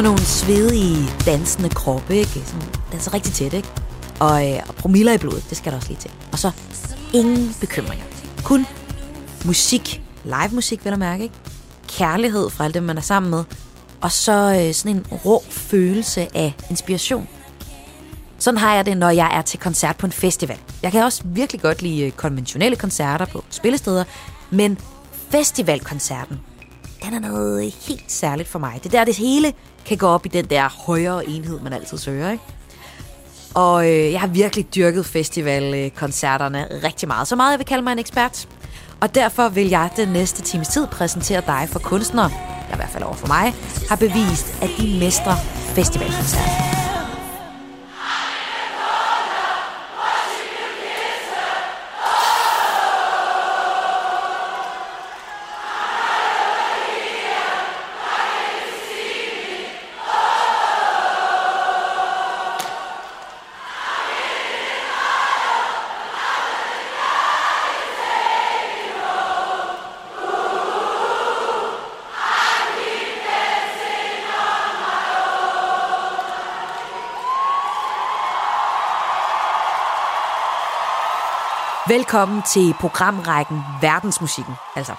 Sådan nogle svedige, dansende kroppe, ikke? Sådan, danser rigtig tæt, ikke? Og, øh, og promiller i blodet, det skal der også lige til. Og så ingen bekymringer. Kun musik, live musik vel at mærke, ikke? Kærlighed fra alt det, man er sammen med. Og så øh, sådan en rå følelse af inspiration. Sådan har jeg det, når jeg er til koncert på en festival. Jeg kan også virkelig godt lide øh, konventionelle koncerter på spillesteder, men festivalkoncerten, den er noget helt særligt for mig. Det er der, det hele kan gå op i den der højere enhed, man altid søger, ikke? Og øh, jeg har virkelig dyrket festivalkoncerterne rigtig meget. Så meget, jeg vil kalde mig en ekspert. Og derfor vil jeg den næste times tid præsentere dig for kunstnere, der i hvert fald over for mig, har bevist, at de mestrer festivalkoncerter. Velkommen til programrækken Verdensmusikken. Altså,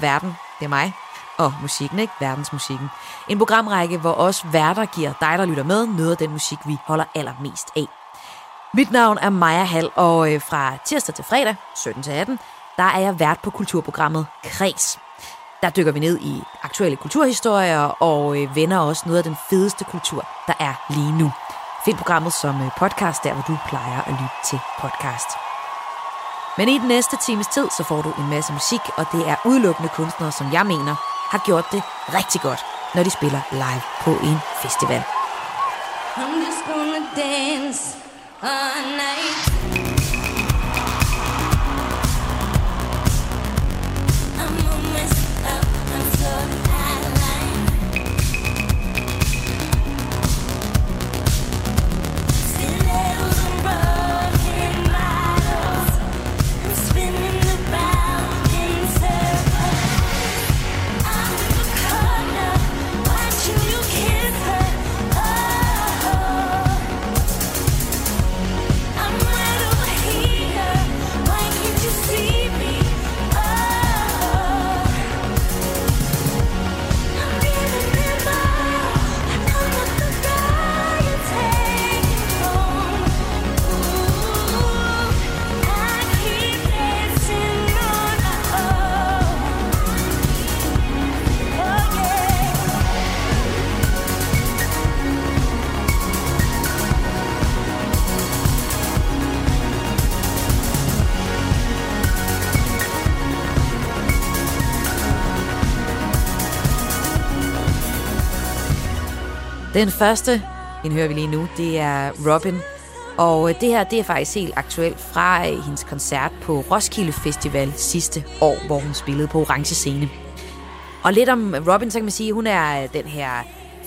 verden, det er mig, og musikken, ikke? Verdensmusikken. En programrække, hvor os værter giver dig, der lytter med, noget af den musik, vi holder allermest af. Mit navn er Maja Hall, og øh, fra tirsdag til fredag, 17 til 18, der er jeg vært på kulturprogrammet Kreds. Der dykker vi ned i aktuelle kulturhistorier og øh, vender også noget af den fedeste kultur, der er lige nu. Find programmet som øh, podcast, der hvor du plejer at lytte til podcast. Men i den næste times tid, så får du en masse musik, og det er udelukkende kunstnere, som jeg mener, har gjort det rigtig godt, når de spiller live på en festival. I'm just gonna dance all night. Den første, den hører vi lige nu, det er Robin. Og øh, det her, det er faktisk helt aktuelt fra øh, hendes koncert på Roskilde Festival sidste år, hvor hun spillede på orange scene. Og lidt om Robin, så kan man sige, at hun er øh, den her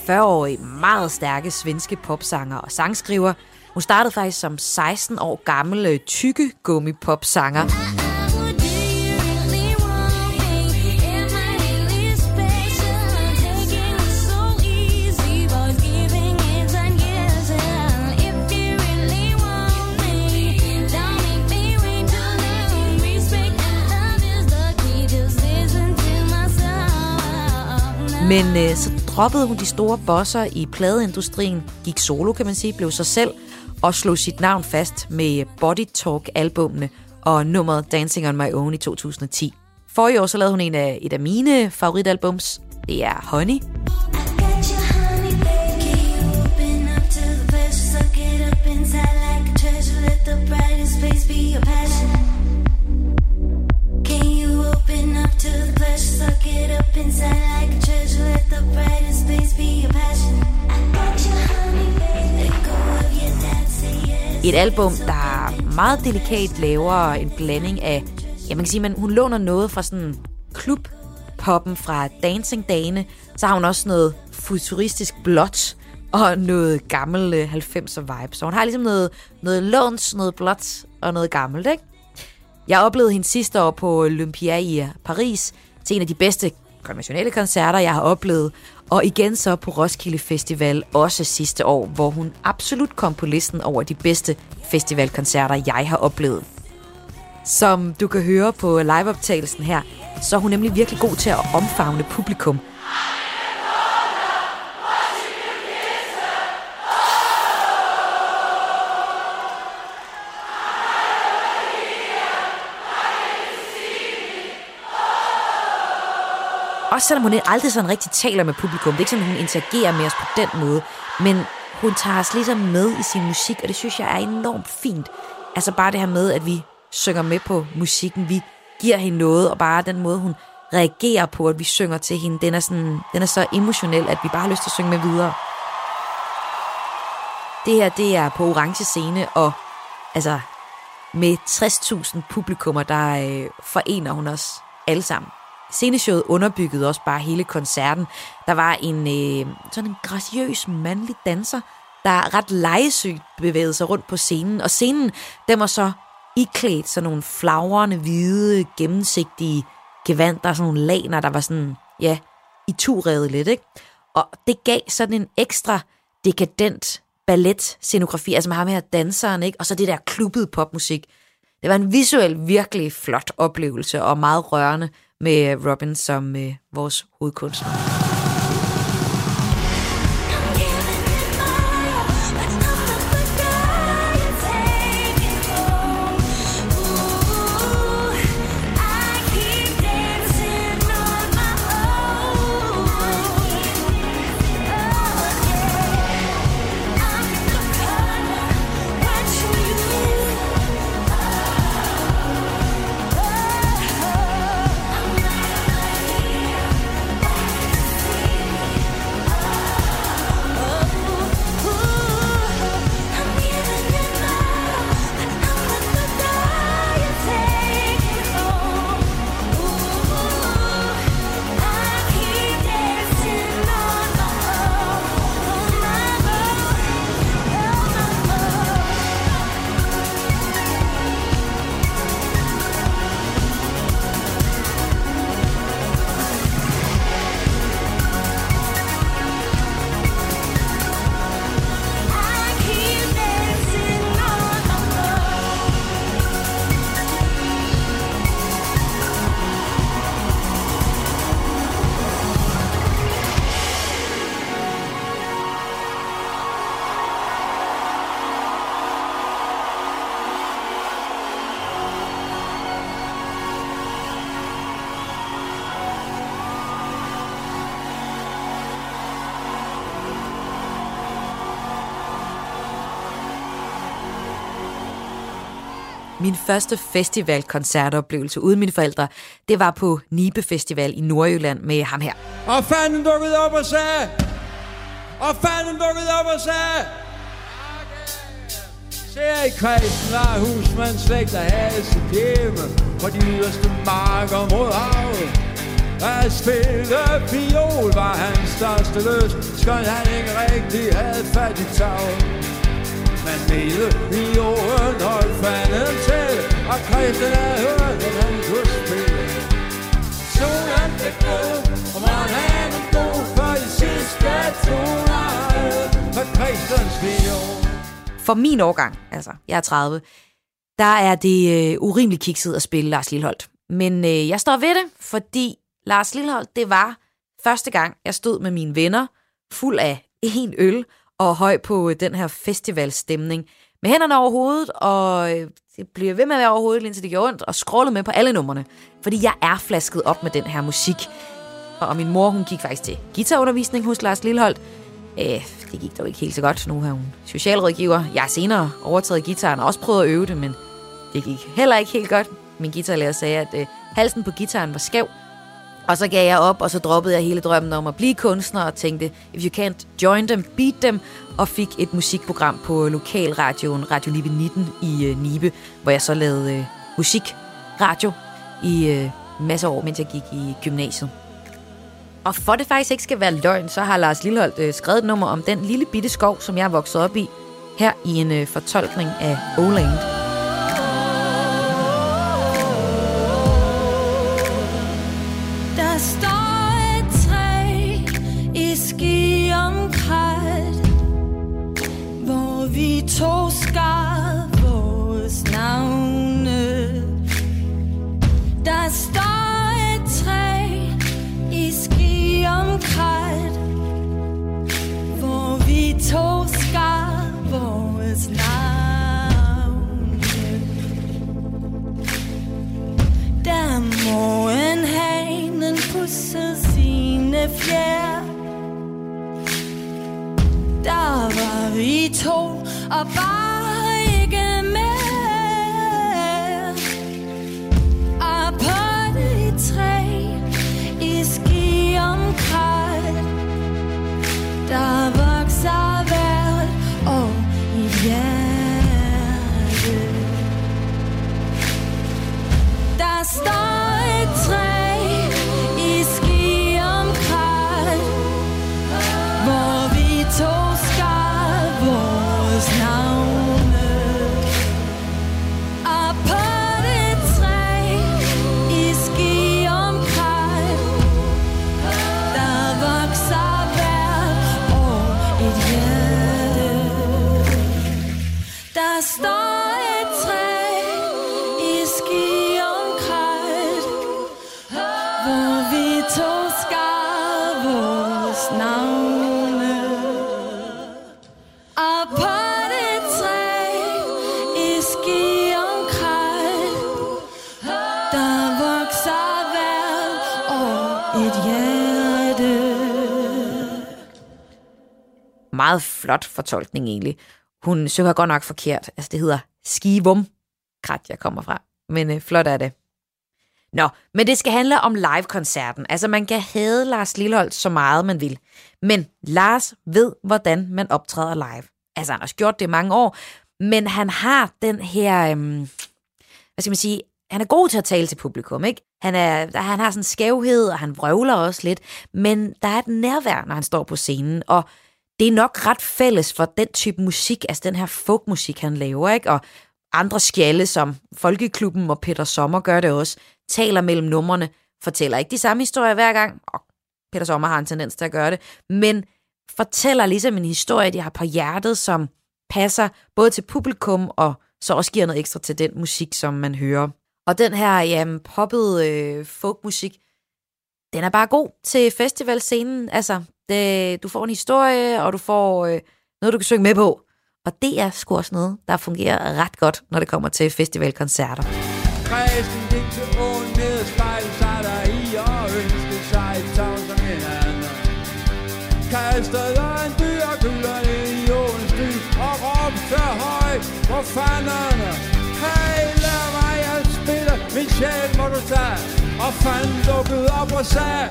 40-årige, meget stærke svenske popsanger og sangskriver. Hun startede faktisk som 16 år gammel tykke gummi popsanger. Men øh, så droppede hun de store bosser i pladeindustrien, gik solo, kan man sige, blev sig selv og slog sit navn fast med Body Talk-albumene og nummeret Dancing on My Own i 2010. For i år så lavede hun en af, et af mine favoritalbums. Det er Honey. Et album, der meget delikat laver en blanding af, ja man kan sige, man, hun låner noget fra sådan klub poppen fra Dancing Dane, så har hun også noget futuristisk blåt og noget gammel øh, 90'er vibe. Så hun har ligesom noget, noget låns, noget blåt og noget gammelt, ikke? Jeg oplevede hende sidste år på Olympia i øh, Paris til en af de bedste konventionelle koncerter, jeg har oplevet, og igen så på Roskilde Festival også sidste år, hvor hun absolut kom på listen over de bedste festivalkoncerter, jeg har oplevet. Som du kan høre på liveoptagelsen her, så er hun nemlig virkelig god til at omfavne publikum – Også selvom hun aldrig sådan rigtig taler med publikum. Det er ikke sådan, hun interagerer med os på den måde. Men hun tager os ligesom med i sin musik, og det synes jeg er enormt fint. Altså bare det her med, at vi synger med på musikken. Vi giver hende noget, og bare den måde, hun reagerer på, at vi synger til hende, den er, sådan, den er så emotionel, at vi bare har lyst til at synge med videre. Det her, det er på orange scene, og altså med 60.000 publikummer, der øh, forener hun os alle sammen. Sceneshowet underbyggede også bare hele koncerten. Der var en øh, sådan en graciøs mandlig danser, der ret lejesygt bevægede sig rundt på scenen. Og scenen, den var så iklædt sådan nogle flagrende, hvide, gennemsigtige gevanter, sådan nogle laner, der var sådan, ja, i turede lidt, ikke? Og det gav sådan en ekstra dekadent ballet-scenografi, altså med ham her danseren, ikke? Og så det der klubbede popmusik. Det var en visuel virkelig flot oplevelse og meget rørende med Robin som øh, vores hovedkunstner. Min første festivalkoncertoplevelse uden mine forældre, det var på Nibe Festival i Nordjylland med ham her. Og fanden dukkede op og sagde, og fanden dukkede op og sagde, Ser i kredsen var husmandslægt af sit hjemme på de yderste marker mod havet. At spille fiol var hans største løs, skønt han ikke rigtig havde fat i taget. Men nede i jorden holdt fanden til Og Christian er hørt, at han kunne spille Solen blev god, og morgenen god For de sidste toner med Christians viol For min årgang, altså jeg er 30 der er det øh, urimeligt kikset at spille Lars Lilleholdt. Men øh, jeg står ved det, fordi Lars Lilleholdt, det var første gang, jeg stod med mine venner, fuld af en øl, og høj på øh, den her festivalstemning. Med hænderne over hovedet, og øh, det bliver ved med at være over hovedet, indtil det gjorde ondt, og scrollet med på alle numrene. Fordi jeg er flasket op med den her musik. Og min mor, hun gik faktisk til guitarundervisning hos Lars Lilleholdt. Øh, det gik dog ikke helt så godt. Nu er hun socialrådgiver. Jeg har senere overtaget gitaren og også prøvet at øve det, men det gik heller ikke helt godt. Min guitarlærer sagde, at øh, halsen på gitaren var skæv, og så gav jeg op, og så droppede jeg hele drømmen om at blive kunstner, og tænkte, if you can't join them, beat them, og fik et musikprogram på lokalradioen Radio Nibe 19 i øh, Nibe, hvor jeg så lavede øh, musikradio i øh, masser af år, mens jeg gik i gymnasiet. Og for det faktisk ikke skal være løgn, så har Lars Lilleholdt øh, skrevet et nummer om den lille bitte skov, som jeg er vokset op i, her i en øh, fortolkning af Oland. Vi to skar vores navne. Der står et træ i ski om hvor vi to skar vores navne. Der må en hanen pusse sine fjer. Der var vi to og bare ikke mere. Og på det træ i ski omkring, der var Meget flot fortolkning egentlig. Hun synger godt nok forkert. Altså det hedder skivum, krat jeg kommer fra. Men øh, flot er det. Nå, men det skal handle om live-koncerten. Altså man kan hade Lars Lilleholdt så meget man vil. Men Lars ved, hvordan man optræder live. Altså han har gjort det i mange år, men han har den her, øhm, hvad skal man sige, han er god til at tale til publikum, ikke? Han, er, han har sådan en skævhed, og han vrøvler også lidt, men der er et nærvær, når han står på scenen, og det er nok ret fælles for den type musik, altså den her folkmusik, han laver, ikke? Og andre skjalde, som Folkeklubben og Peter Sommer gør det også, taler mellem numrene, fortæller ikke de samme historier hver gang, og Peter Sommer har en tendens til at gøre det, men fortæller ligesom en historie, de har på hjertet, som passer både til publikum og så også giver noget ekstra til den musik, som man hører. Og den her jamen, poppede øh, folkmusik, den er bare god til festivalscenen. Altså, det, øh, du får en historie, og du får øh, noget, du kan synge med på. Og det er sgu også noget, der fungerer ret godt, når det kommer til festivalkoncerter. Kredsen gik til åen ned og sig der i og ønskede sig et tag som en anden. Kastede en dyr i åens dyb og råbte højt. Hey, lad mig min sjæl må du tage. Og fanden dukkede op og sagde,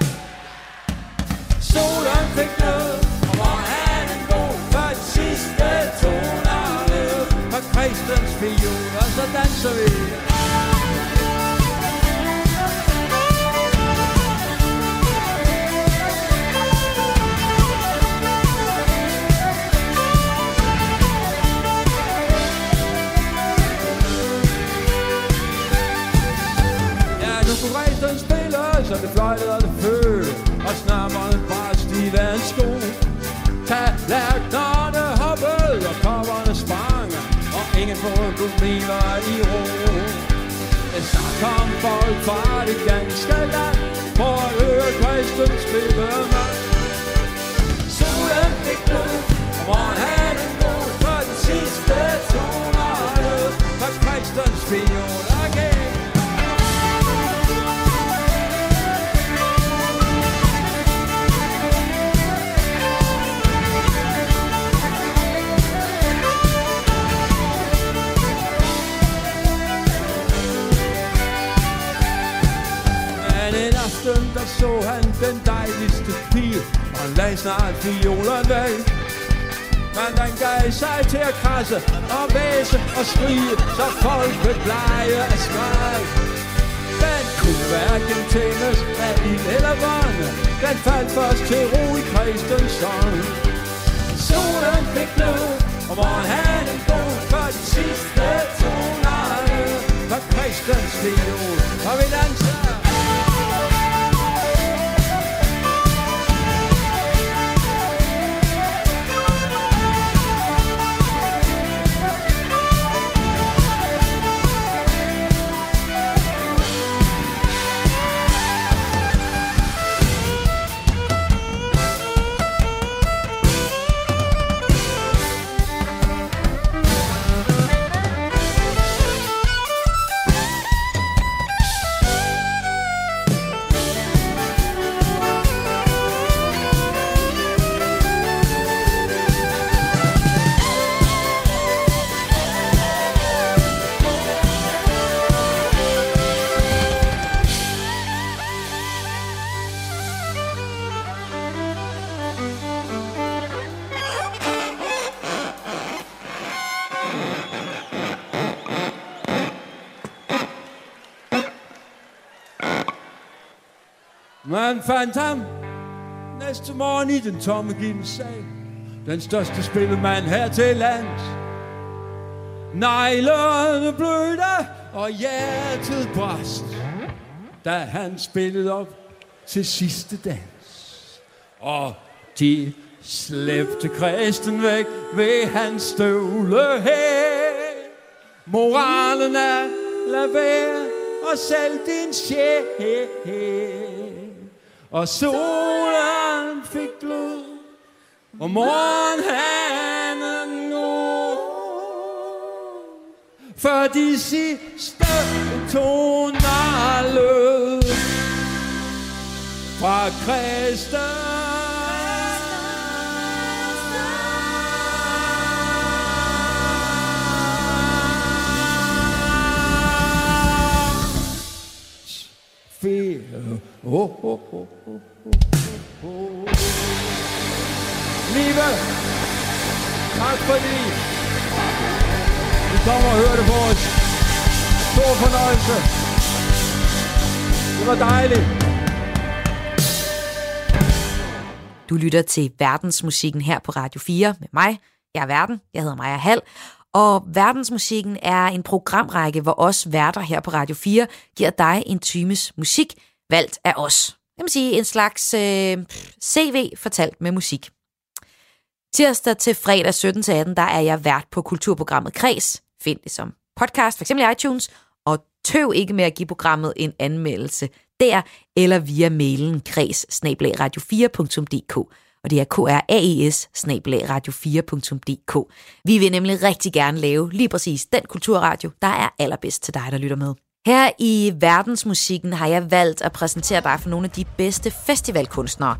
Solen fik nød, og hvor er den god for de sidste toner ned. På kristens fiol, og så danser vi. Snart fiolen væk Men den gav sig til at krasse og væse og skrige Så folk vil pleje at skræk Den kunne hverken tændes af ild eller vand Den faldt først til ro i kristens Solen fik blå, og hvor han en god for de sidste toner For Christens fiol, og vi danser fandt ham næste morgen i den tomme gildesal. Den største spillemand her til lands. Neglerne blødte og hjertet brast, da han spillede op til sidste dans. Og de slæbte kristen væk ved hans støvle her. Moralen er, lad være og sælg din sjæl. Og solen fik glød, og morgenhanen nu. Før de sidste toner lød fra Kristus. Fear. Euh, oh, oh, oh, oh, oh, oh. Liebe, tak fordi I kommer og hører det for os. Stor fornøjelse. Det var dejligt. Du lytter til verdensmusikken her på Radio 4 med mig. Jeg er Verden. Jeg hedder Maja Hall. Og Verdensmusikken er en programrække, hvor os værter her på Radio 4 giver dig en times musik, valgt af os. Det vil sige en slags øh, CV fortalt med musik. Tirsdag til fredag 17 til 18, der er jeg vært på kulturprogrammet Kres. Find det som podcast, f.eks. i iTunes, og tøv ikke med at give programmet en anmeldelse der, eller via mailen kreds radio4.dk og det er kraes radio4.dk. Vi vil nemlig rigtig gerne lave lige præcis den kulturradio, der er allerbedst til dig, der lytter med. Her i verdensmusikken har jeg valgt at præsentere dig for nogle af de bedste festivalkunstnere,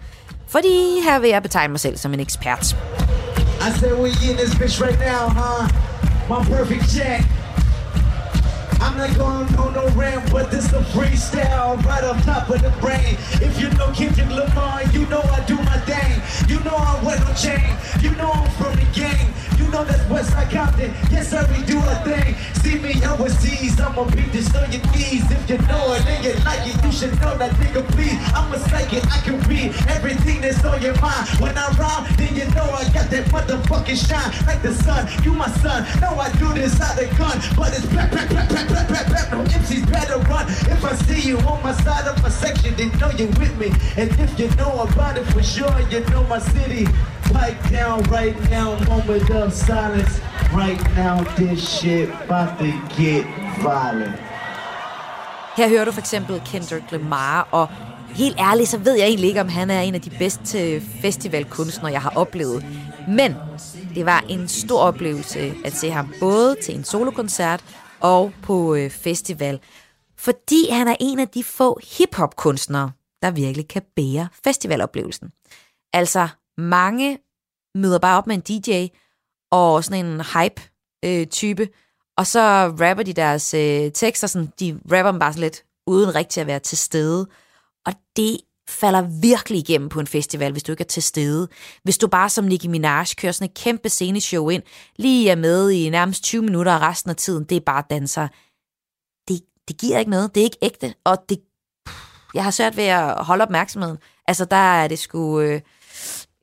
fordi her vil jeg betegne mig selv som en ekspert. I said we in this bitch right now, huh? My perfect check. I'm not going on no rant, but this a freestyle right on top of the brain. If you know Kendrick Lamar, you know I do my thing. You know I wear no chain. You know I'm from the game. Know that's Westside Compton. Yes, sir, we do a thing. See me overseas, I'ma beat this on your knees. If you know it and you like it, you should know that nigga please. I'm a psychic, I can read everything that's on your mind. When I rhyme, then you know I got that motherfucking shine like the sun. You my son, know I do this out of gun, but it's back, back, back, back, back, back, back. You on my side of my section, then know you're with me. And if you know about it for sure, you know my city. Pipe down right now, moment of silence. Right now, this shit about to get violent. Her hører du for eksempel Kendrick Lamar, og helt ærligt, så ved jeg egentlig ikke, om han er en af de bedste festivalkunstnere, jeg har oplevet. Men det var en stor oplevelse at se ham både til en solokoncert og på øh, festival, fordi han er en af de få hiphop-kunstnere, der virkelig kan bære festivaloplevelsen. Altså, mange møder bare op med en DJ og sådan en hype-type, øh, og så rapper de deres øh, tekster, sådan, de rapper dem bare sådan lidt, uden rigtig at være til stede. Og det falder virkelig igennem på en festival, hvis du ikke er til stede. Hvis du bare som Nicki Minaj kører sådan et kæmpe sceneshow ind, lige er med i nærmest 20 minutter, og resten af tiden, det er bare danser. Det, giver ikke noget. Det er ikke ægte, og det, jeg har svært ved at holde opmærksomheden. Altså, der er det sgu... Øh,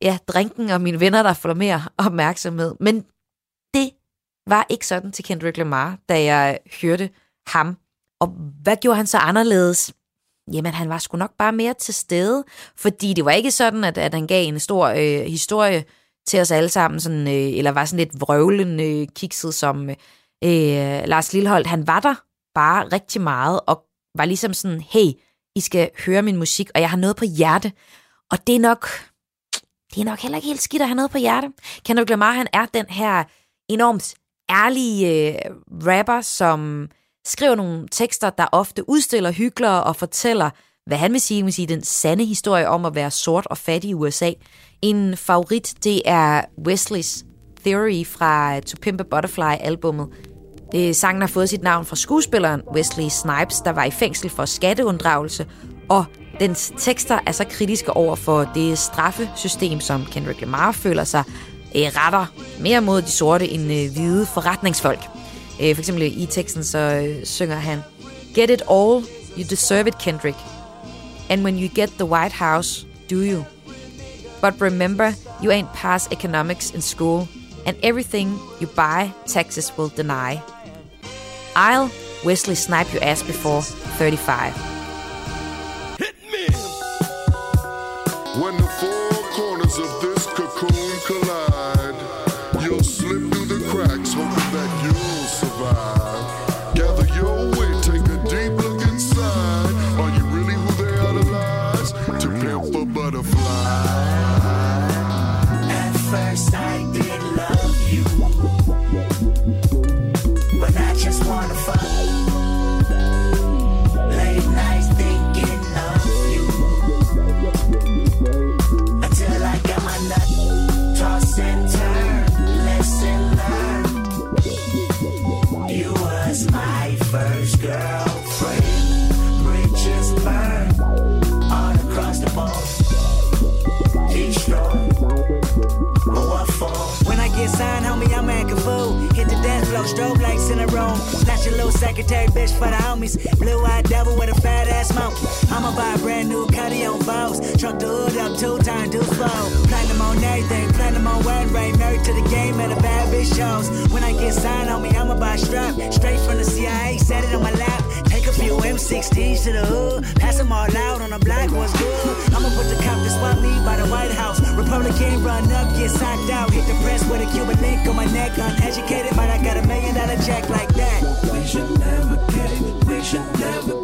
ja, drinken og mine venner, der får mere opmærksomhed. Men det var ikke sådan til Kendrick Lamar, da jeg hørte ham. Og hvad gjorde han så anderledes? Jamen, han var sgu nok bare mere til stede, fordi det var ikke sådan, at, at han gav en stor øh, historie til os alle sammen, sådan, øh, eller var sådan lidt vrøvlende øh, kikset som øh, Lars Lilleholdt. Han var der bare rigtig meget, og var ligesom sådan, hey, I skal høre min musik, og jeg har noget på hjerte. Og det er nok, det er nok heller ikke helt skidt at have noget på hjerte. Kendrick Lamar, han er den her enormt ærlige øh, rapper, som skriver nogle tekster, der ofte udstiller hyklere og fortæller, hvad han vil sige, vil sige den sande historie om at være sort og fattig i USA. En favorit, det er Wesley's Theory fra To Pimp a Butterfly-albummet. Det, sangen har fået sit navn fra skuespilleren Wesley Snipes, der var i fængsel for skatteunddragelse, og Dens tekster er så kritiske over for det straffesystem, som Kendrick Lamar føler sig øh, retter mere mod de sorte end øh, hvide forretningsfolk. Øh, for eksempel i teksten så øh, synger han Get it all, you deserve it, Kendrick. And when you get the White House, do you? But remember, you ain't pass economics in school, and everything you buy, taxes will deny. I'll Wesley snipe your ass before 35. Floor, strobe lights in the room. Snatch your little secretary bitch for the homies. Blue eyed devil with a fat ass monkey. I'ma buy a brand new cutty on Vows. Truck the hood up two times, do slow. Platinum on everything, platinum on wedding ring. Married to the game and the bad bitch shows. When I get signed, on me, I'ma buy a strap. Straight from the CIA, set it on my lap. Take a few M16s to the hood. Pass them all out on the block, what's good? I'ma put the cop to swap me by the White House. Republican run up, get socked out. Hit the press with a Cuban link on my neck. Uneducated, but I got a million dollar check like that. We should never gave, we should never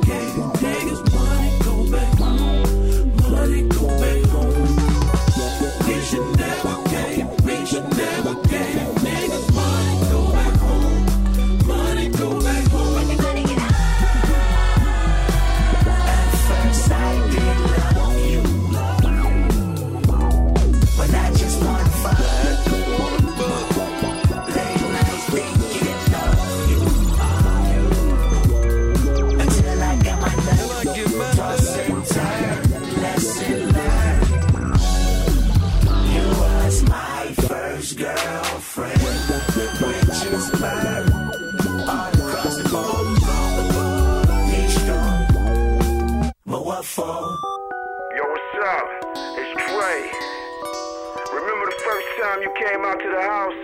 Yo, what's up? It's Trey. Remember the first time you came out to the house?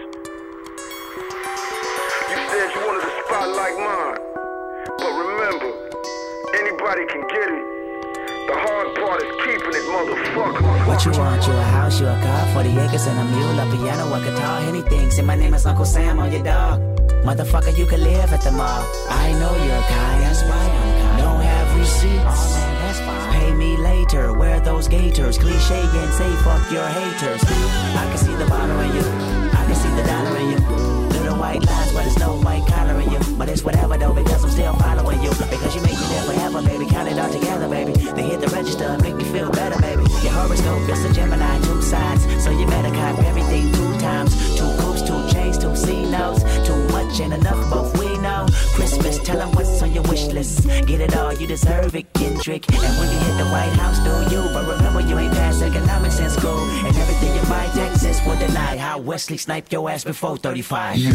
You said you wanted a spot like mine. But remember, anybody can get it. The hard part is keeping it, motherfucker. What you want? You a house, you a car, 40 acres and a mule, a piano, a guitar, anything. Say my name is Uncle Sam on your dog. Motherfucker, you can live at the mall. I know you're kind, that's why I'm kind. Don't have receipts. Pay me later, wear those gators. Cliche and say fuck your haters. I can see the bottle in you. I can see the dollar in you. Little white lines, but there's no white collar in you. But it's whatever though, because I'm still following you. Because you make me live forever, baby. Count it all together, baby. They hit the register and make me feel better, baby. Your horoscope is a Gemini, two sides. So you better cop everything two times. Two coops, two chains, two C notes. Too much ain't enough, both we know. Christmas, tell them what's on your wish list. Get it all, you deserve it, Kendrick. And when you hit the White House, do you? But remember, you ain't passed economics in school. And everything you buy, taxes will deny. How Wesley sniped your ass before 35. Yeah,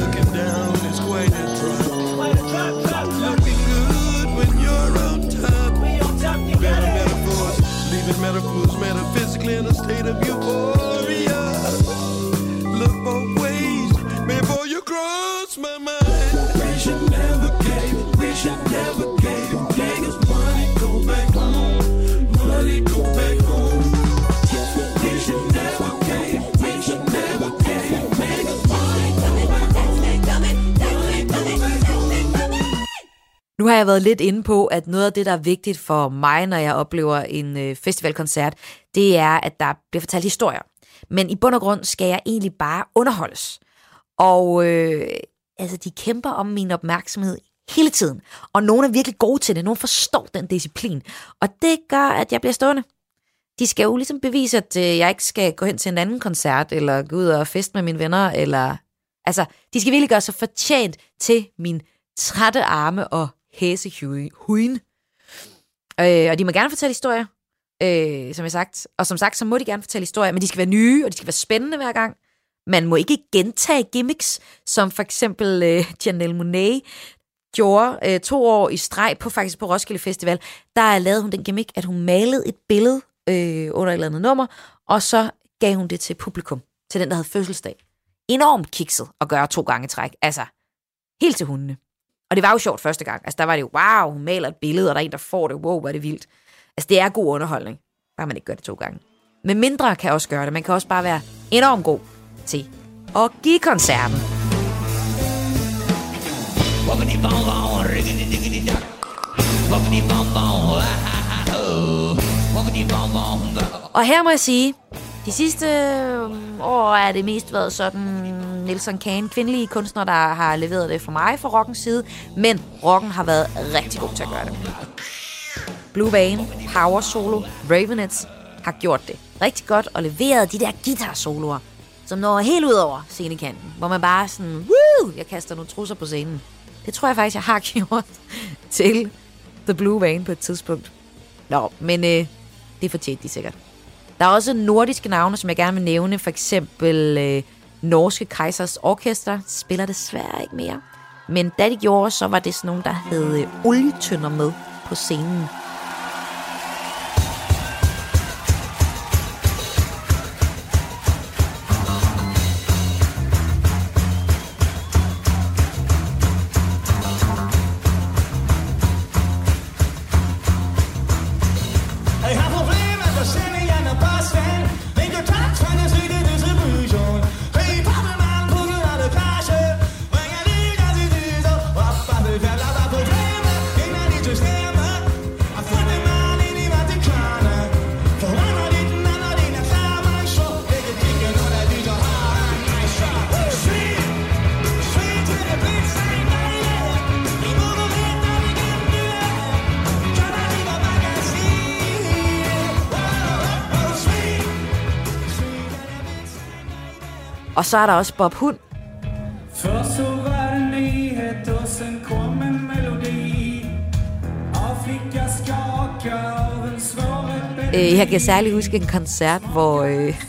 Looking down is quite a drop. Looking good when you're on top. Better metaphors, leaving metaphors metaphysically in a state of euphoria. Nu har jeg været lidt inde på, at noget af det, der er vigtigt for mig, når jeg oplever en øh, festivalkoncert, det er, at der bliver fortalt historier. Men i bund og grund skal jeg egentlig bare underholdes. Og øh, altså, de kæmper om min opmærksomhed hele tiden. Og nogle er virkelig gode til det. Nogle forstår den disciplin. Og det gør, at jeg bliver stående. De skal jo ligesom bevise, at øh, jeg ikke skal gå hen til en anden koncert, eller gå ud og feste med mine venner, eller... Altså, de skal virkelig gøre sig fortjent til min trætte arme og hæsehuen. Øh, og de må gerne fortælle historier, øh, som jeg sagt. Og som sagt, så må de gerne fortælle historier, men de skal være nye, og de skal være spændende hver gang. Man må ikke gentage gimmicks, som for eksempel øh, Janelle Monet gjorde øh, to år i streg på faktisk på Roskilde Festival, der lavede hun den gimmick, at hun malede et billede øh, under et eller andet nummer, og så gav hun det til publikum, til den, der havde fødselsdag. Enormt kikset at gøre to gange træk. Altså, helt til hundene. Og det var jo sjovt første gang. Altså, der var det jo, wow, hun maler et billede, og der er en, der får det. Wow, hvor er det vildt. Altså, det er god underholdning. Bare man ikke gør det to gange. Men mindre kan også gøre det. Man kan også bare være enormt god til at give koncerten. Og her må jeg sige, de sidste øhm, år er det mest været sådan Nelson Kane, kvindelige kunstnere, der har leveret det for mig fra rockens side, men rocken har været rigtig god til at gøre det. Blue Vane, Power Solo, Ravenets har gjort det rigtig godt og leveret de der guitar-soloer, som når helt ud over scenekanten, hvor man bare sådan, woo, jeg kaster nogle trusser på scenen. Det tror jeg faktisk, jeg har gjort til The Blue Vane på et tidspunkt. Nå, men øh, det fortjente de sikkert. Der er også nordiske navne, som jeg gerne vil nævne. For eksempel øh, Norske Kejsers Orkester spiller desværre ikke mere. Men da de gjorde, så var det sådan nogen, der havde øh, olietønder med på scenen. Så er der også Bob Hund. Først så var det nyhed och sen kom en melodi skakar av en svår Øh, jeg kan særligt huske en koncert, hvor øh,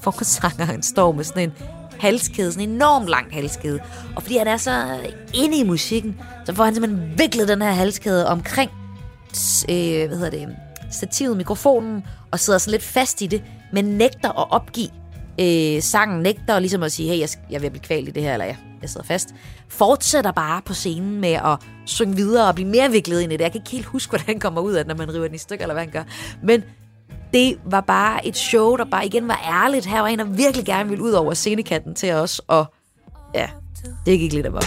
forsangeren står med sådan en halskæde, sådan en enormt lang halskæde. Og fordi han er så inde i musikken, så får han simpelthen viklet den her halskæde omkring øh, hvad hedder det, stativet, mikrofonen, og sidder så lidt fast i det, men nægter at opgive øh, sangen, nægter ligesom at sige, hey, jeg, jeg vil blive kvalt i det her, eller jeg, jeg sidder fast. Fortsætter bare på scenen med at synge videre og blive mere viklet ind i det. Jeg kan ikke helt huske, hvordan han kommer ud af det, når man river den i stykker, eller hvad han gør. Men det var bare et show, der bare igen var ærligt. Her var en, der virkelig gerne ville ud over scenekanten til os, og ja, det gik lidt af op.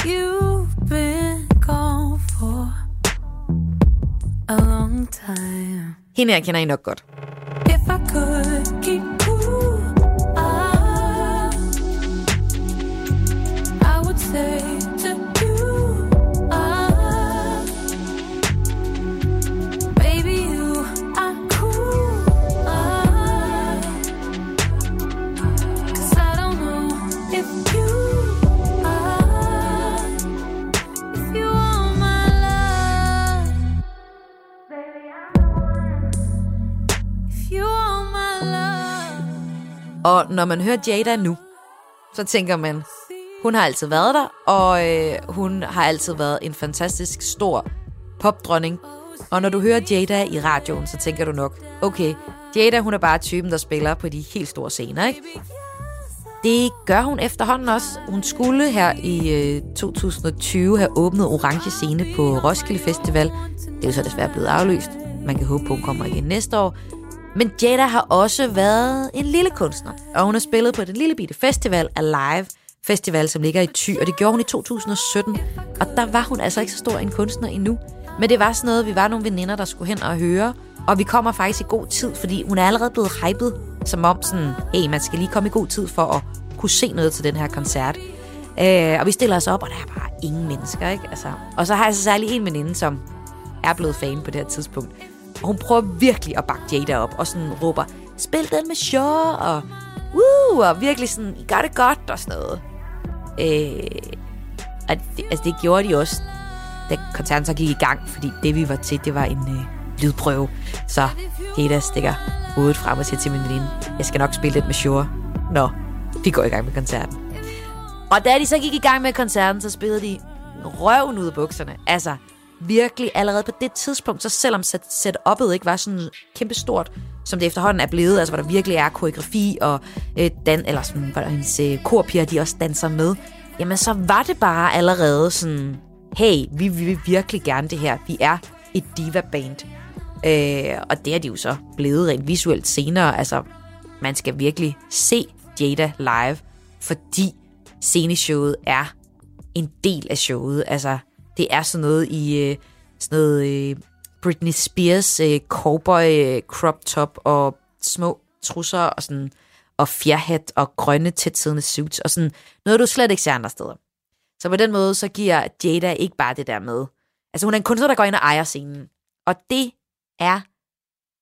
You've been gone for a long time. Hende her kender I nok godt. If I could keep Og når man hører Jada nu, så tænker man, hun har altid været der, og øh, hun har altid været en fantastisk stor popdronning. Og når du hører Jada i radioen, så tænker du nok, okay, Jada hun er bare typen, der spiller på de helt store scener, ikke? Det gør hun efterhånden også. Hun skulle her i øh, 2020 have åbnet Orange Scene på Roskilde Festival. Det er jo så desværre blevet aflyst. Man kan håbe på, at hun kommer igen næste år. Men Jada har også været en lille kunstner, og hun har spillet på den lille bitte festival Alive Festival, som ligger i Thy, og det gjorde hun i 2017. Og der var hun altså ikke så stor en kunstner endnu. Men det var sådan noget, vi var nogle veninder, der skulle hen og høre. Og vi kommer faktisk i god tid, fordi hun er allerede blevet hypet, som om sådan, hey, man skal lige komme i god tid for at kunne se noget til den her koncert. Øh, og vi stiller os op, og der er bare ingen mennesker, ikke? Altså, og så har jeg så særlig en veninde, som er blevet fan på det her tidspunkt. Og hun prøver virkelig at bakke Jada op, og sådan råber, spil den med Shaw, og woo, og virkelig sådan, I gør det godt, og sådan noget. Øh, og det, altså det gjorde de også, da koncerten så gik i gang, fordi det vi var til, det var en øh, lydprøve. Så Jada stikker hovedet frem og siger til min veninde, jeg skal nok spille lidt med Shaw. Nå, vi går i gang med koncerten. Og da de så gik i gang med koncerten, så spillede de røven ud af bukserne. Altså, virkelig allerede på det tidspunkt, så selvom setup'et ikke var sådan kæmpestort, som det efterhånden er blevet, altså hvor der virkelig er koreografi, og øh, dan, eller sådan, hvor der hendes øh, korpiger, de også danser med, jamen så var det bare allerede sådan, hey, vi, vi vil virkelig gerne det her. Vi er et diva-band. Øh, og det er de jo så blevet rent visuelt senere. Altså, man skal virkelig se Jada live, fordi sceneshowet er en del af showet. Altså, det er sådan noget i øh, sådan noget øh, Britney Spears øh, cowboy øh, crop top og små trusser og sådan og fjerhat og grønne tætsiddende suits og sådan noget, du slet ikke ser andre steder. Så på den måde, så giver Jada ikke bare det der med. Altså hun er en kunstner, der går ind og ejer scenen. Og det er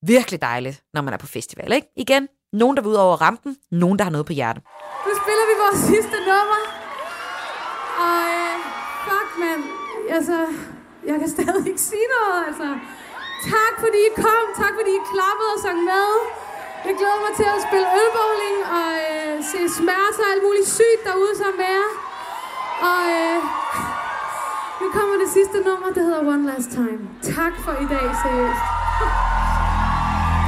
virkelig dejligt, når man er på festival, ikke? Igen, nogen, der vil ud over rampen, nogen, der har noget på hjertet. Nu spiller vi vores sidste nummer. Og øh, fuck, mand. Altså, jeg kan stadig ikke sige noget, altså. Tak fordi I kom. Tak fordi I klappede og sang med. Jeg glæder mig til at spille ølbowling og øh, se smerter og alt muligt sygt derude sammen med jer. Og øh, nu kommer det sidste nummer, det hedder One Last Time. Tak for i dag, seriøst.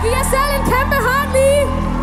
Vi er selv en kæmpe hånd lige.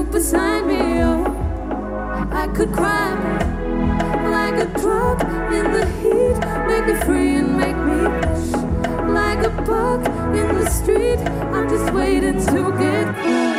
You beside me, oh. I could cry like a drop in the heat. Make me free and make me. Like a bug in the street, I'm just waiting to get crushed.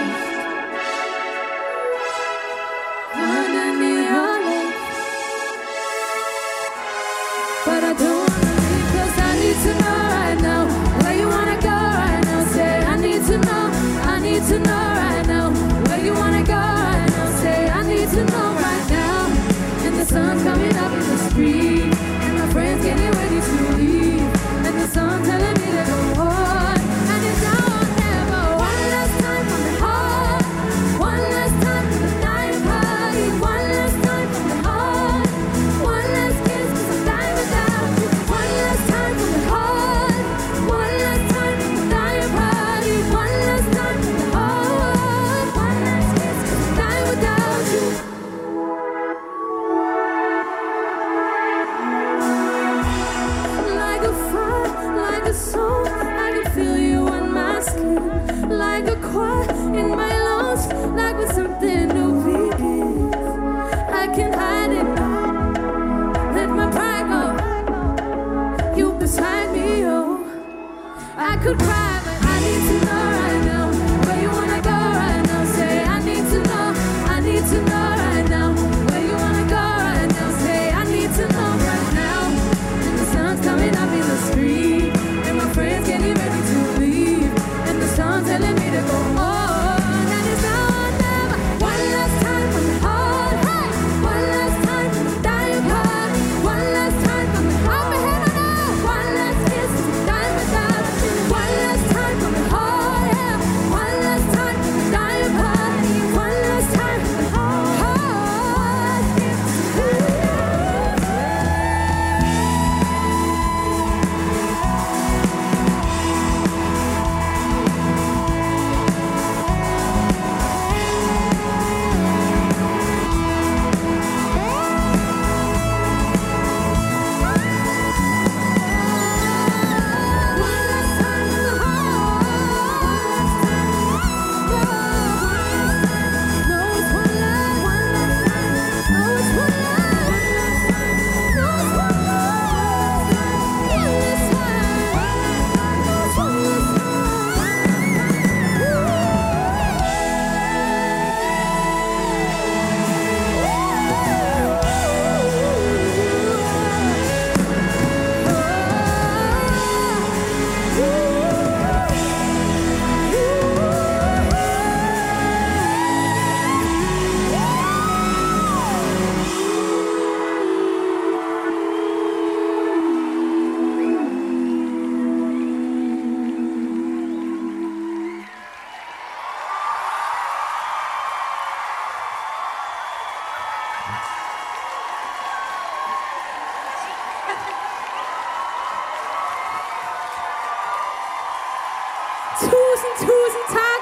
Tusind tak.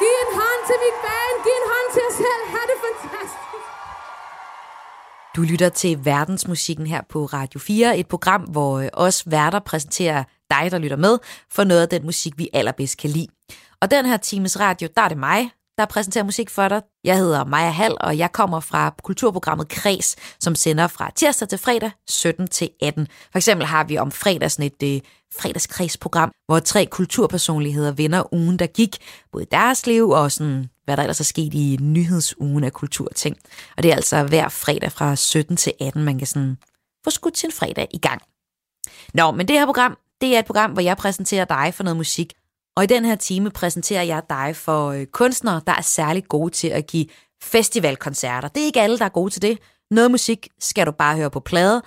Giv en hånd til mit band. Giv en hånd til jer selv. Ha' det fantastisk. Du lytter til Verdensmusikken her på Radio 4, et program, hvor øh, os værter præsenterer dig, der lytter med, for noget af den musik, vi allerbedst kan lide. Og den her times radio, der er det mig, der præsenterer musik for dig. Jeg hedder Maja Hall, og jeg kommer fra kulturprogrammet Kres, som sender fra tirsdag til fredag 17 til 18. For eksempel har vi om fredag sådan et øh, fredagskredsprogram, hvor tre kulturpersonligheder vender ugen, der gik, både deres liv og sådan, hvad der ellers er sket i nyhedsugen af kulturting. Og det er altså hver fredag fra 17 til 18, man kan sådan få skudt sin fredag i gang. Nå, men det her program, det er et program, hvor jeg præsenterer dig for noget musik, og i den her time præsenterer jeg dig for øh, kunstnere, der er særligt gode til at give festivalkoncerter. Det er ikke alle, der er gode til det. Noget musik skal du bare høre på plade.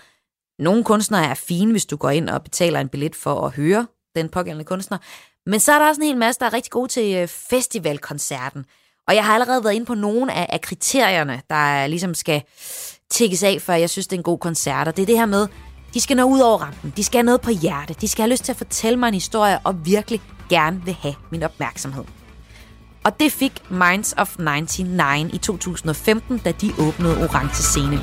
Nogle kunstnere er fine, hvis du går ind og betaler en billet for at høre den pågældende kunstner. Men så er der også en hel masse, der er rigtig gode til øh, festivalkoncerten. Og jeg har allerede været inde på nogle af, af kriterierne, der ligesom skal tækkes af, for jeg synes, det er en god koncert. Og det er det her med, de skal nå ud over rampen. De skal have noget på hjerte. De skal have lyst til at fortælle mig en historie, og virkelig gerne vil have min opmærksomhed. Og det fik Minds of 99 i 2015, da de åbnede Orange Scene.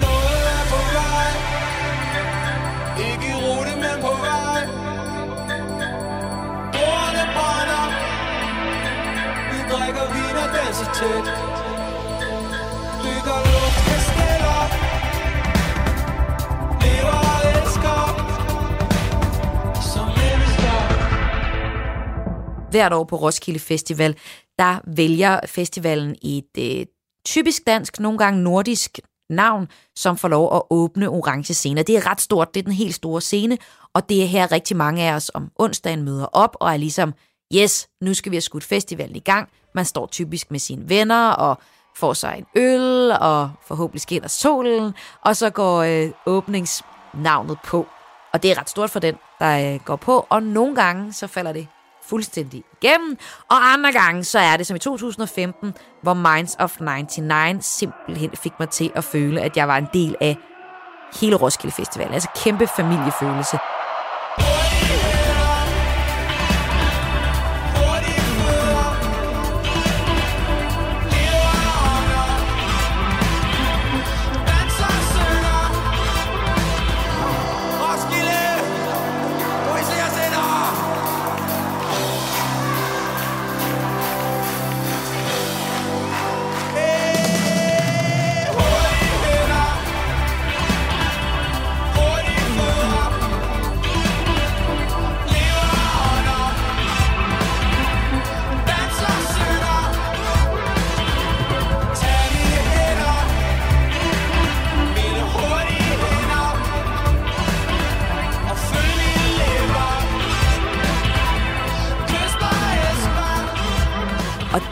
Hvert år på Roskilde Festival, der vælger festivalen et øh, typisk dansk, nogle gange nordisk navn, som får lov at åbne Orange scener. Det er ret stort, det er den helt store scene, og det er her rigtig mange af os om onsdagen møder op og er ligesom, yes, nu skal vi have skudt festivalen i gang. Man står typisk med sine venner og får sig en øl, og forhåbentlig skinner solen, og så går øh, åbningsnavnet på. Og det er ret stort for den, der øh, går på, og nogle gange så falder det fuldstændig igennem, og andre gange så er det som i 2015, hvor Minds of 99 simpelthen fik mig til at føle, at jeg var en del af hele Roskilde Festival. Altså kæmpe familiefølelse.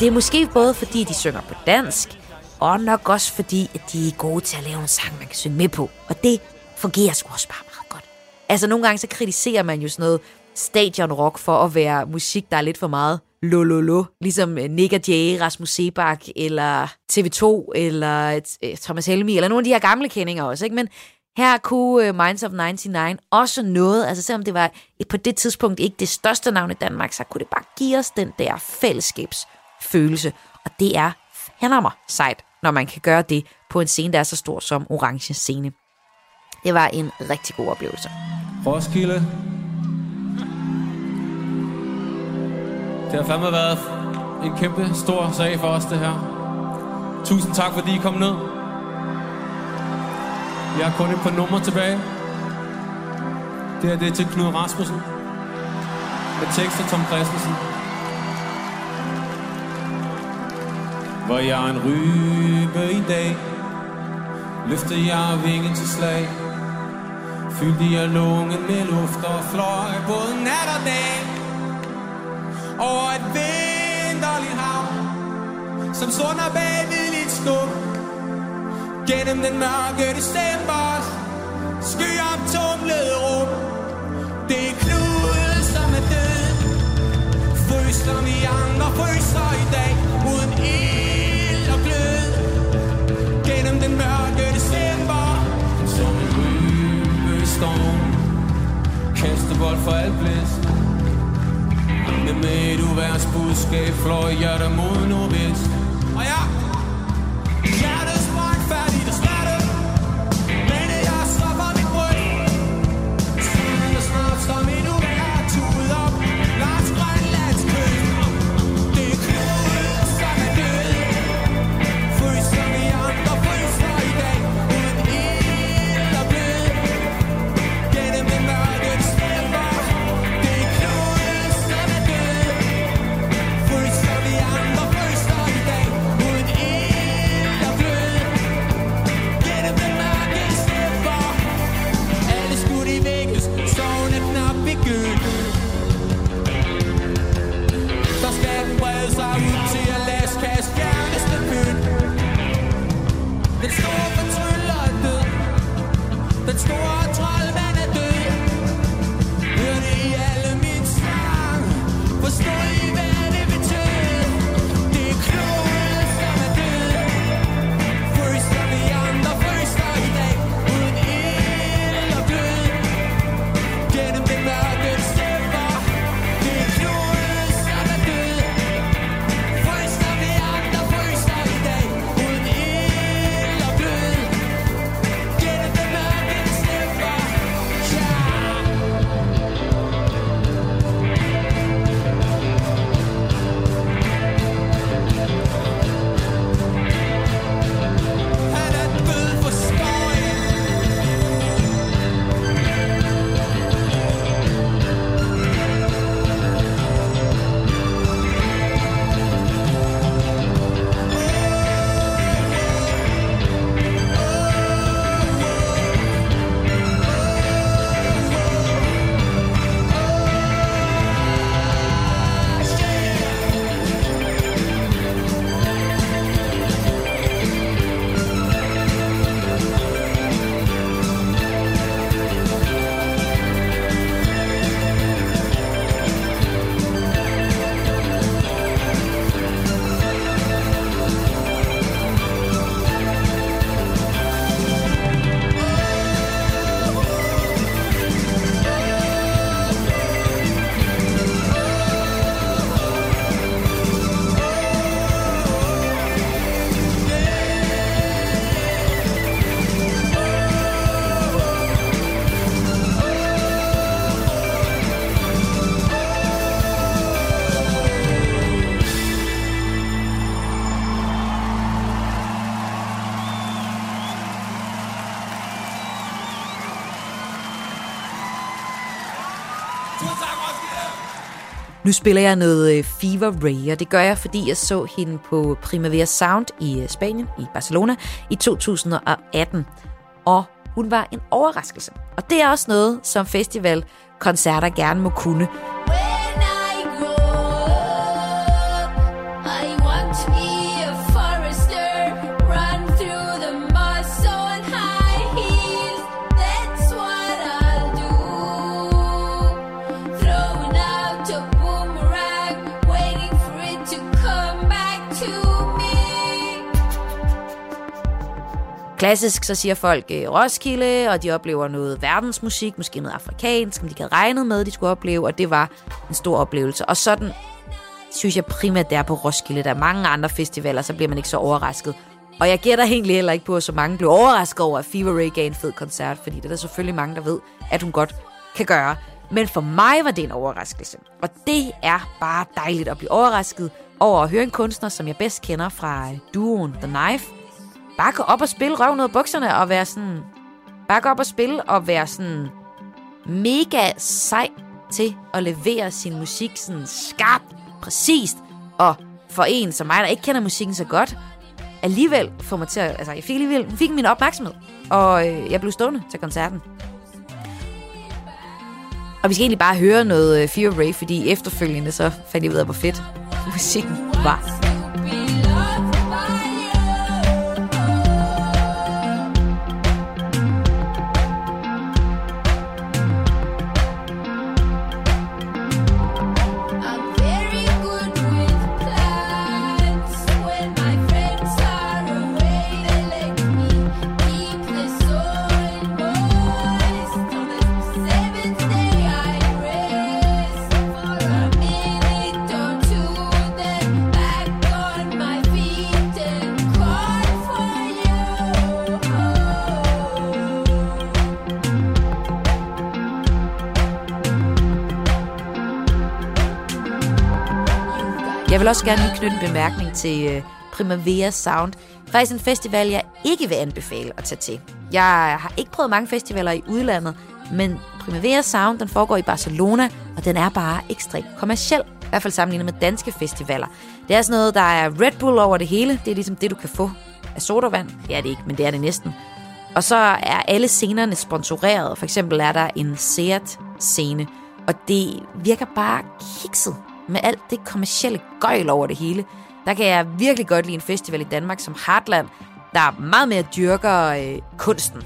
Det er måske både fordi, de synger på dansk, og nok også fordi, at de er gode til at lave en sang, man kan synge med på. Og det fungerer sgu også bare meget godt. Altså nogle gange så kritiserer man jo sådan noget stadionrock for at være musik, der er lidt for meget lo lo lo, ligesom øh, Nick og Jay, Rasmus Sebak, eller TV2, eller øh, Thomas Helmi, eller nogle af de her gamle kendinger også, ikke? Men her kunne øh, Minds of 99 også noget, altså selvom det var på det tidspunkt ikke det største navn i Danmark, så kunne det bare give os den der fællesskabs følelse. Og det er fandme sejt, når man kan gøre det på en scene, der er så stor som Orange Scene. Det var en rigtig god oplevelse. Roskilde. Det har fandme været en kæmpe stor sag for os, det her. Tusind tak, fordi I kom ned. Jeg har kun et par numre tilbage. Det her det er til Knud Rasmussen. Med tekst af Tom Christensen. Var jeg en rybe i dag. Løftede jeg vingen til slag. Fyldte jeg lungen med luft og fløj Både nat og dag. Over et vinterligt hav Som sunder bag hvidligt skum. Gennem den mørke december Skyer om tumlede rum. Det er kludet som er død. Frys som vi andre fryser i dag Uden en den mørke december. Som en rybe i storm. Kastebold for alt blæst Men med et uværs budskab Fløj hjertet mod nordvest Og ja, Nu spiller jeg noget øh, Fever Ray, og det gør jeg, fordi jeg så hende på Primavera Sound i øh, Spanien, i Barcelona, i 2018. Og hun var en overraskelse. Og det er også noget, som festivalkoncerter gerne må kunne. When Klassisk, så siger folk øh, Roskilde, og de oplever noget verdensmusik, måske noget afrikansk, som de ikke havde regnet med, de skulle opleve, og det var en stor oplevelse. Og sådan synes jeg primært, det er på Roskilde. Der er mange andre festivaler, så bliver man ikke så overrasket. Og jeg gætter egentlig heller ikke på, at så mange blev overrasket over, at Fever Ray gav en fed koncert, fordi det er der selvfølgelig mange, der ved, at hun godt kan gøre. Men for mig var det en overraskelse. Og det er bare dejligt at blive overrasket over at høre en kunstner, som jeg bedst kender fra duoen The Knife, bare gå op og spille røven ud af bukserne og være sådan... Bare gå op og spille og være sådan mega sej til at levere sin musik sådan skarpt, præcist. Og for en som mig, der ikke kender musikken så godt, alligevel får mig til at... Altså, jeg fik alligevel hun fik min opmærksomhed, og øh, jeg blev stående til koncerten. Og vi skal egentlig bare høre noget øh, Fear Ray, fordi efterfølgende så fandt jeg ud af, hvor fedt musikken var. Vil også gerne lige knytte en bemærkning til øh, Primavera Sound. Faktisk en festival, jeg ikke vil anbefale at tage til. Jeg har ikke prøvet mange festivaler i udlandet, men Primavera Sound, den foregår i Barcelona, og den er bare ekstremt kommerciel. I hvert fald sammenlignet med danske festivaler. Det er sådan noget, der er Red Bull over det hele. Det er ligesom det, du kan få af sodavand. Det er det ikke, men det er det næsten. Og så er alle scenerne sponsoreret. For eksempel er der en Seat-scene, og det virker bare kikset med alt det kommercielle gøjl over det hele. Der kan jeg virkelig godt lide en festival i Danmark som Heartland, der meget mere dyrker øh, kunsten.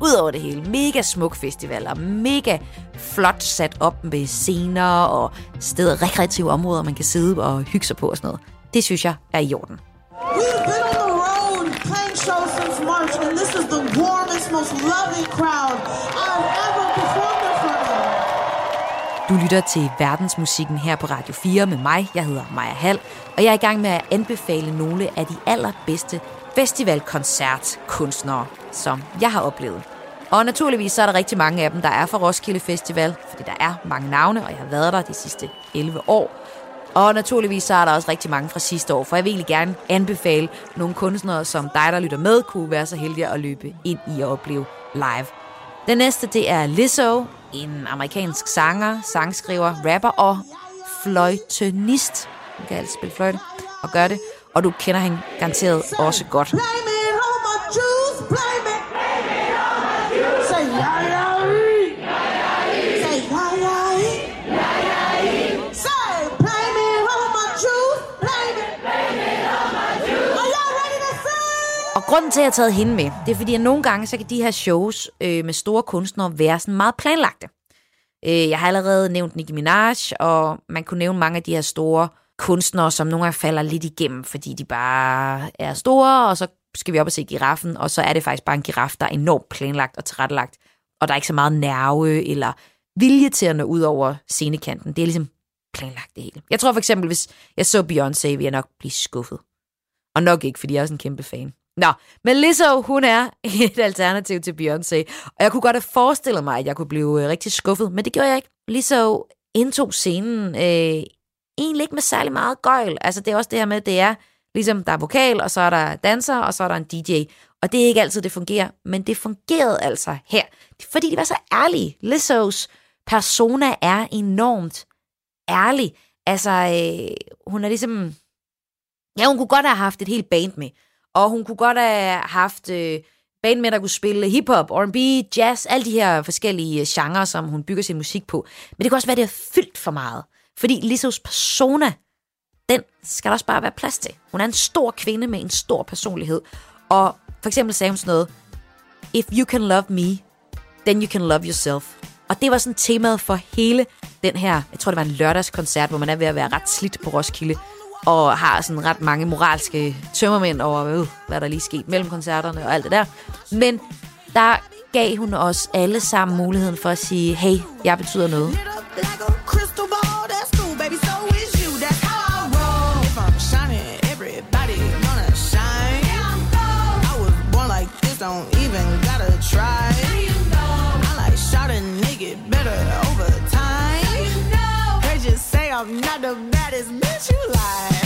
Udover det hele. Mega smuk festival, og mega flot sat op med scener og steder, rekreative områder, man kan sidde og hygge sig på og sådan noget. Det synes jeg er i orden. We've been on the road playing shows since March, and this is the warmest, most loving crowd I've ever performed. Du lytter til verdensmusikken her på Radio 4 med mig. Jeg hedder Maja Hall, og jeg er i gang med at anbefale nogle af de allerbedste festivalkoncertkunstnere, som jeg har oplevet. Og naturligvis så er der rigtig mange af dem, der er fra Roskilde Festival, fordi der er mange navne, og jeg har været der de sidste 11 år. Og naturligvis så er der også rigtig mange fra sidste år, for jeg vil egentlig gerne anbefale nogle kunstnere, som dig, der lytter med, kunne være så heldige at løbe ind i at opleve live. Den næste, det er Lizzo, en amerikansk sanger, sangskriver, rapper og fløjtenist. Hun kan altså spille fløjte og gøre det, og du kender hende garanteret også godt. Blame it Og grunden til, at jeg har taget hende med, det er fordi, at nogle gange, så kan de her shows øh, med store kunstnere være sådan meget planlagte. Øh, jeg har allerede nævnt Nicki Minaj, og man kunne nævne mange af de her store kunstnere, som nogle gange falder lidt igennem, fordi de bare er store, og så skal vi op og se giraffen, og så er det faktisk bare en giraf, der er enormt planlagt og tilrettelagt, og der er ikke så meget nerve eller vilje til at nå ud over scenekanten. Det er ligesom planlagt det hele. Jeg tror for eksempel, hvis jeg så Beyoncé, ville jeg nok blive skuffet. Og nok ikke, fordi jeg er også en kæmpe fan. Nå, men Lizzo, hun er et alternativ til Beyoncé. Og jeg kunne godt have forestillet mig, at jeg kunne blive øh, rigtig skuffet, men det gjorde jeg ikke. Lizzo indtog scenen øh, egentlig ikke med særlig meget gøjl. Altså det er også det her med, at det er ligesom, der er vokal, og så er der danser, og så er der en DJ. Og det er ikke altid, det fungerer, men det fungerede altså her. Fordi de var så ærlige. Lizzos persona er enormt ærlig. Altså, øh, hun er ligesom... Ja, hun kunne godt have haft et helt band med. Og hun kunne godt have haft øh, band med, der kunne spille hiphop, R&B, jazz, alle de her forskellige øh, genrer, som hun bygger sin musik på. Men det kan også være, at det er fyldt for meget. Fordi Lissos persona, den skal der også bare være plads til. Hun er en stor kvinde med en stor personlighed. Og for eksempel sagde hun sådan noget, If you can love me, then you can love yourself. Og det var sådan temaet for hele den her, jeg tror det var en lørdagskoncert, hvor man er ved at være ret slidt på Roskilde, og har sådan ret mange moralske tømmermænd over, øh, hvad der lige skete mellem koncerterne og alt det der. Men der gav hun os alle sammen muligheden for at sige, hey, jeg betyder noget. I'm shining, everybody gonna shine. I was born like this, don't even gotta try. I like shot a nigga better over time. They just say I'm not the bitch you like.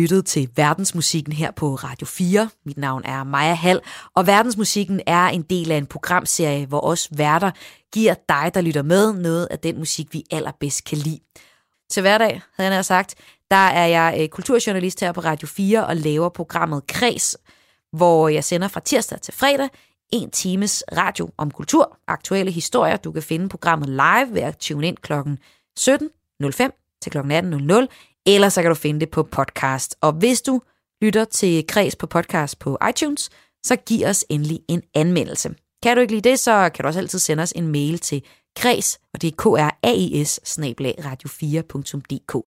Lyttet til Verdensmusikken her på Radio 4. Mit navn er Maja Hall, og Verdensmusikken er en del af en programserie, hvor os værter giver dig, der lytter med, noget af den musik, vi allerbedst kan lide. Til hverdag, havde jeg nær sagt, der er jeg øh, kulturjournalist her på Radio 4 og laver programmet Kreds, hvor jeg sender fra tirsdag til fredag en times radio om kultur, aktuelle historier. Du kan finde programmet live ved at tune ind kl. 17.05 til kl. 18.00, eller så kan du finde det på podcast. Og hvis du lytter til Kreds på podcast på iTunes, så giv os endelig en anmeldelse. Kan du ikke lide det, så kan du også altid sende os en mail til kreds, og det er k r a i s radio4.dk.